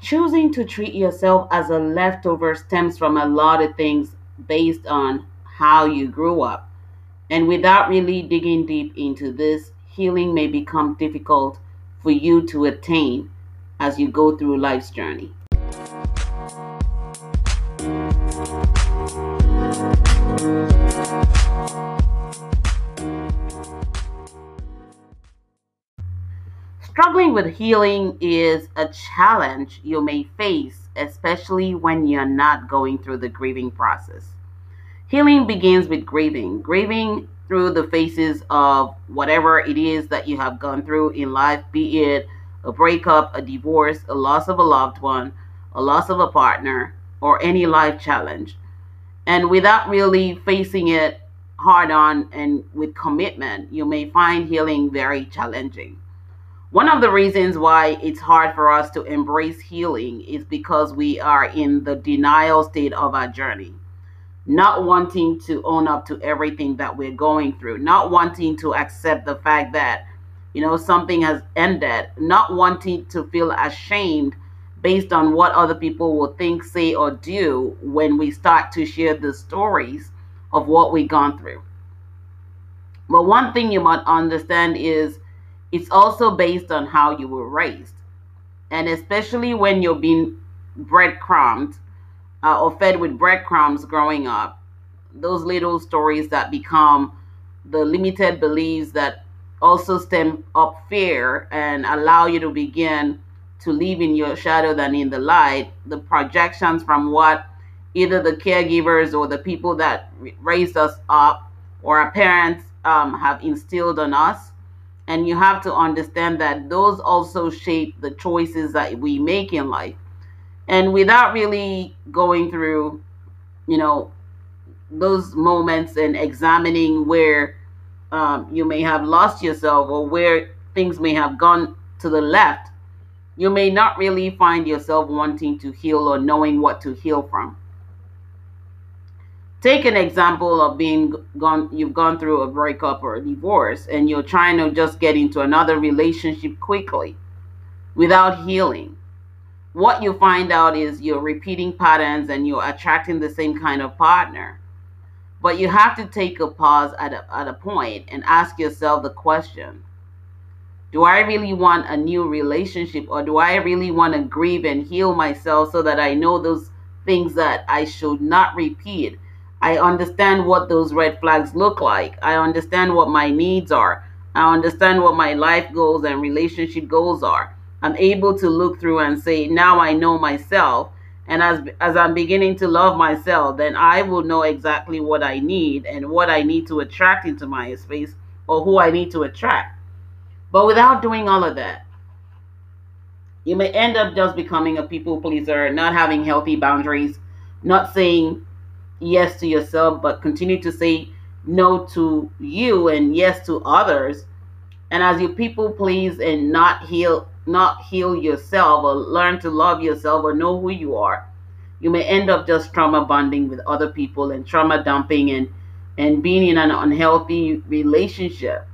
Choosing to treat yourself as a leftover stems from a lot of things based on how you grew up. And without really digging deep into this, healing may become difficult for you to attain as you go through life's journey. With healing is a challenge you may face, especially when you're not going through the grieving process. Healing begins with grieving, grieving through the phases of whatever it is that you have gone through in life, be it a breakup, a divorce, a loss of a loved one, a loss of a partner, or any life challenge. And without really facing it hard on and with commitment, you may find healing very challenging. One of the reasons why it's hard for us to embrace healing is because we are in the denial state of our journey. Not wanting to own up to everything that we're going through, not wanting to accept the fact that, you know, something has ended, not wanting to feel ashamed based on what other people will think, say, or do when we start to share the stories of what we've gone through. But one thing you must understand is it's also based on how you were raised. And especially when you're being breadcrumbed uh, or fed with breadcrumbs growing up. Those little stories that become the limited beliefs that also stem up fear and allow you to begin to live in your shadow than in the light. The projections from what either the caregivers or the people that raised us up or our parents um, have instilled on us. And you have to understand that those also shape the choices that we make in life. And without really going through you know those moments and examining where um, you may have lost yourself or where things may have gone to the left you may not really find yourself wanting to heal or knowing what to heal from take an example of being gone you've gone through a breakup or a divorce and you're trying to just get into another relationship quickly without healing what you find out is you're repeating patterns and you're attracting the same kind of partner. But you have to take a pause at a, at a point and ask yourself the question Do I really want a new relationship or do I really want to grieve and heal myself so that I know those things that I should not repeat? I understand what those red flags look like. I understand what my needs are. I understand what my life goals and relationship goals are. I'm able to look through and say, now I know myself. And as, as I'm beginning to love myself, then I will know exactly what I need and what I need to attract into my space or who I need to attract. But without doing all of that, you may end up just becoming a people pleaser, not having healthy boundaries, not saying yes to yourself, but continue to say no to you and yes to others. And as you people please and not heal not heal yourself or learn to love yourself or know who you are, you may end up just trauma bonding with other people and trauma dumping and and being in an unhealthy relationship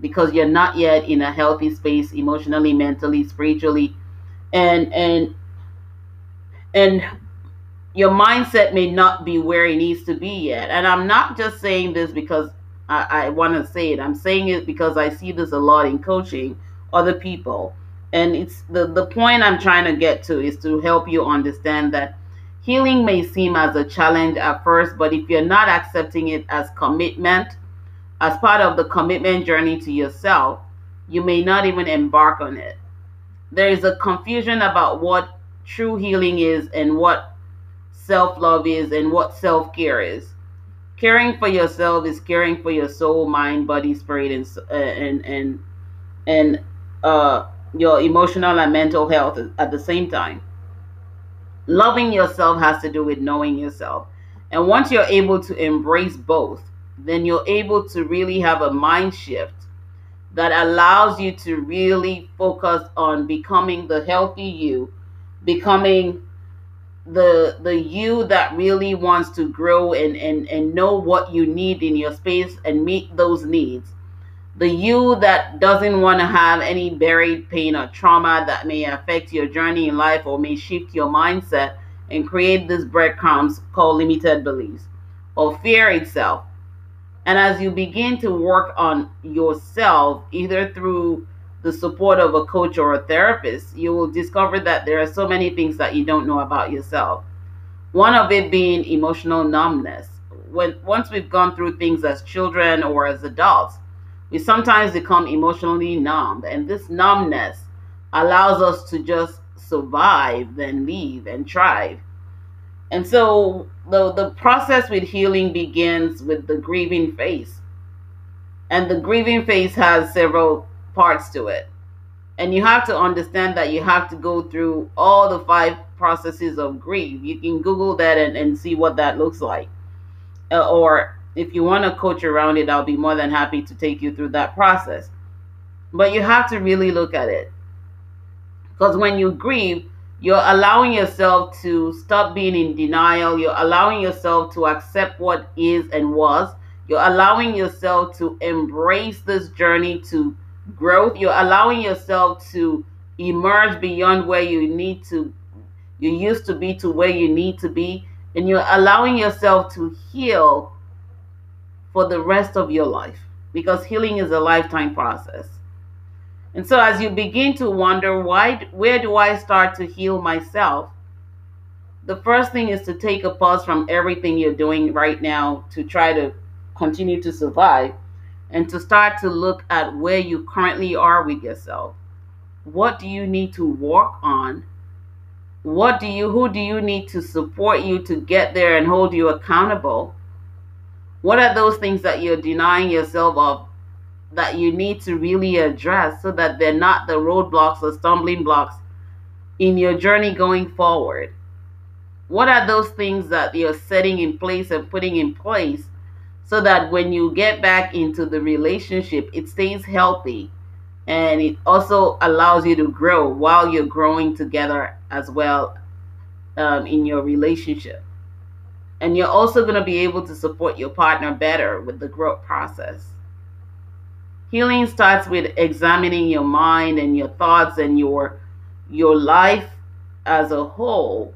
because you're not yet in a healthy space emotionally, mentally, spiritually, and and and your mindset may not be where it needs to be yet. And I'm not just saying this because I, I want to say it. I'm saying it because I see this a lot in coaching other people and it's the the point i'm trying to get to is to help you understand that healing may seem as a challenge at first but if you're not accepting it as commitment as part of the commitment journey to yourself you may not even embark on it there is a confusion about what true healing is and what self-love is and what self-care is caring for yourself is caring for your soul mind body spirit and uh, and and and uh your emotional and mental health at the same time. Loving yourself has to do with knowing yourself. And once you're able to embrace both, then you're able to really have a mind shift that allows you to really focus on becoming the healthy you, becoming the the you that really wants to grow and and and know what you need in your space and meet those needs the you that doesn't want to have any buried pain or trauma that may affect your journey in life or may shift your mindset and create these breadcrumbs called limited beliefs or fear itself. And as you begin to work on yourself, either through the support of a coach or a therapist, you will discover that there are so many things that you don't know about yourself. One of it being emotional numbness. When once we've gone through things as children or as adults, we sometimes become emotionally numb, and this numbness allows us to just survive, then leave and thrive. And so the the process with healing begins with the grieving phase. And the grieving phase has several parts to it. And you have to understand that you have to go through all the five processes of grief. You can Google that and, and see what that looks like. Uh, or if you want to coach around it, I'll be more than happy to take you through that process. But you have to really look at it. Because when you grieve, you're allowing yourself to stop being in denial. You're allowing yourself to accept what is and was. You're allowing yourself to embrace this journey to growth. You're allowing yourself to emerge beyond where you need to, you used to be to where you need to be. And you're allowing yourself to heal for the rest of your life because healing is a lifetime process. And so as you begin to wonder why where do I start to heal myself? The first thing is to take a pause from everything you're doing right now to try to continue to survive and to start to look at where you currently are with yourself. What do you need to work on? What do you who do you need to support you to get there and hold you accountable? What are those things that you're denying yourself of that you need to really address so that they're not the roadblocks or stumbling blocks in your journey going forward? What are those things that you're setting in place and putting in place so that when you get back into the relationship, it stays healthy and it also allows you to grow while you're growing together as well um, in your relationship. And you're also going to be able to support your partner better with the growth process. Healing starts with examining your mind and your thoughts and your your life as a whole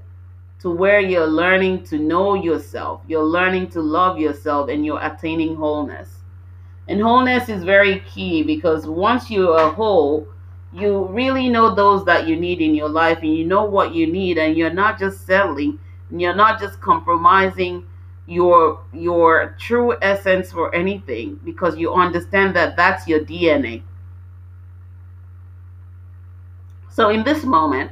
to where you're learning to know yourself, you're learning to love yourself, and you're attaining wholeness. And wholeness is very key because once you are whole, you really know those that you need in your life and you know what you need, and you're not just settling, and you're not just compromising your your true essence for anything because you understand that that's your DNA. So in this moment,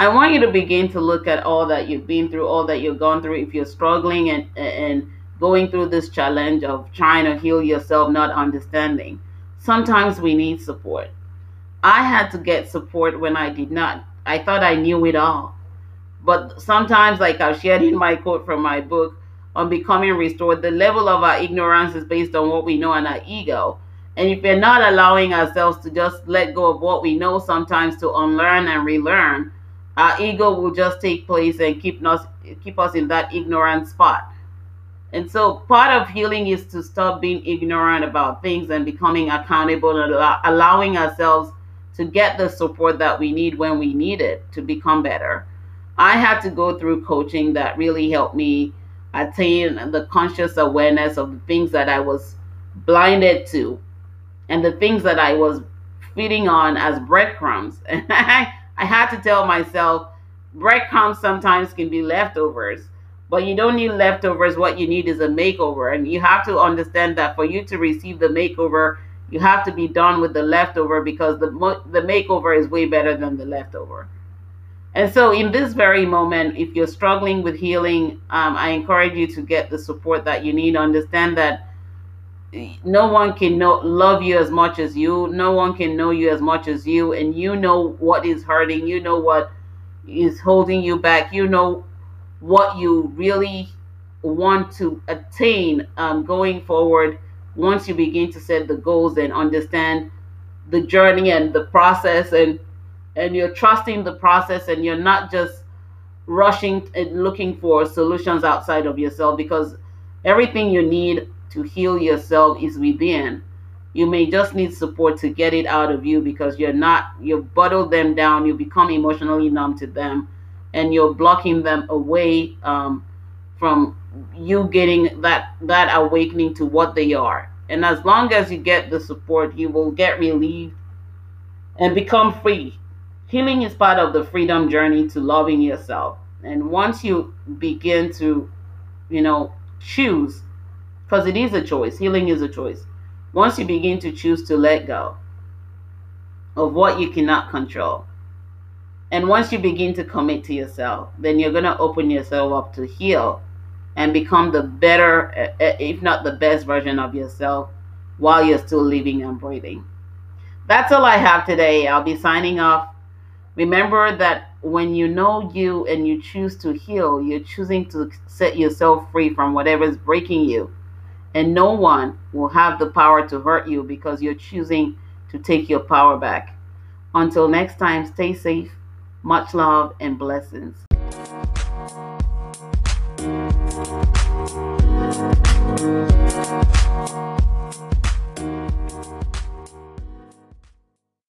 I want you to begin to look at all that you've been through, all that you've gone through. If you're struggling and and going through this challenge of trying to heal yourself, not understanding, sometimes we need support. I had to get support when I did not. I thought I knew it all. But sometimes, like I've shared in my quote from my book on becoming restored, the level of our ignorance is based on what we know and our ego. And if we're not allowing ourselves to just let go of what we know, sometimes to unlearn and relearn, our ego will just take place and keep us keep us in that ignorant spot. And so part of healing is to stop being ignorant about things and becoming accountable and allow, allowing ourselves to get the support that we need when we need it to become better. I had to go through coaching that really helped me attain the conscious awareness of the things that I was blinded to and the things that I was feeding on as breadcrumbs. I had to tell myself breadcrumbs sometimes can be leftovers, but you don't need leftovers. What you need is a makeover. And you have to understand that for you to receive the makeover, you have to be done with the leftover because the, the makeover is way better than the leftover. And so, in this very moment, if you're struggling with healing, um, I encourage you to get the support that you need. Understand that no one can know love you as much as you no one can know you as much as you and you know what is hurting you know what is holding you back you know what you really want to attain um, going forward. Once you begin to set the goals and understand the journey and the process and and you're trusting the process and you're not just rushing and looking for solutions outside of yourself because everything you need to heal yourself is within. You may just need support to get it out of you because you're not, you've bottled them down, you become emotionally numb to them, and you're blocking them away um, from you getting that that awakening to what they are. And as long as you get the support, you will get relieved and become free. Healing is part of the freedom journey to loving yourself. And once you begin to, you know, choose, because it is a choice, healing is a choice. Once you begin to choose to let go of what you cannot control, and once you begin to commit to yourself, then you're going to open yourself up to heal and become the better, eh, eh, if not the best version of yourself while you're still living and breathing. That's all I have today. I'll be signing off. Remember that when you know you and you choose to heal, you're choosing to set yourself free from whatever is breaking you and no one will have the power to hurt you because you're choosing to take your power back. Until next time, stay safe. Much love and blessings.